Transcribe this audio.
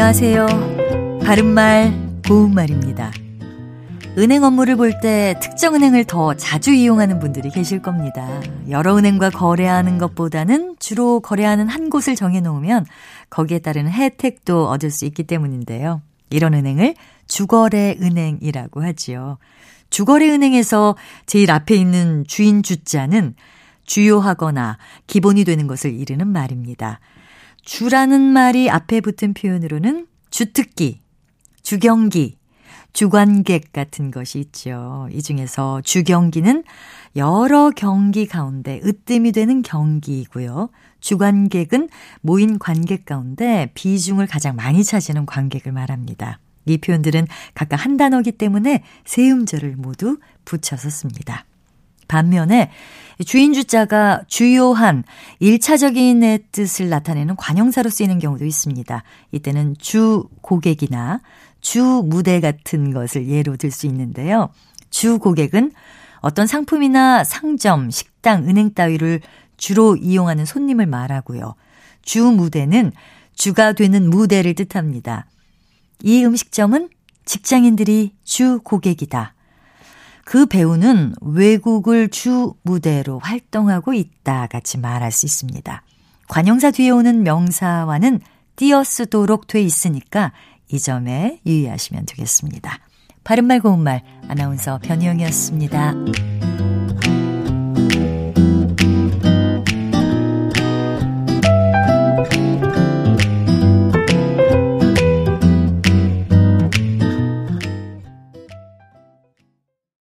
안녕하세요. 바른말, 고운말입니다. 은행 업무를 볼 때 특정 은행을 더 자주 이용하는 분들이 계실 겁니다. 여러 은행과 거래하는 것보다는 주로 거래하는 한 곳을 정해놓으면 거기에 따른 혜택도 얻을 수 있기 때문인데요. 이런 은행을 주거래 은행이라고 하지요. 주거래 은행에서 제일 앞에 있는 주인 주자는 주요하거나 기본이 되는 것을 이르는 말입니다. 주라는 말이 앞에 붙은 표현으로는 주특기, 주경기, 주관객 같은 것이 있죠. 이 중에서 주경기는 여러 경기 가운데 으뜸이 되는 경기이고요. 주관객은 모인 관객 가운데 비중을 가장 많이 차지하는 관객을 말합니다. 이 표현들은 각각 한 단어기 때문에 세 음절을 모두 붙여서 씁니다. 반면에 주인 주자가 주요한 1차적인의 뜻을 나타내는 관형사로 쓰이는 경우도 있습니다. 이때는 주 고객이나 주 무대 같은 것을 예로 들 수 있는데요. 주 고객은 어떤 상품이나 상점, 식당, 은행 따위를 주로 이용하는 손님을 말하고요. 주 무대는 주가 되는 무대를 뜻합니다. 이 음식점은 직장인들이 주 고객이다. 그 배우는 외국을 주 무대로 활동하고 있다 같이 말할 수 있습니다. 관용사 뒤에 오는 명사와는 띄어쓰도록 돼 있으니까 이 점에 유의하시면 되겠습니다. 바른말 고운말 아나운서 변희영이었습니다.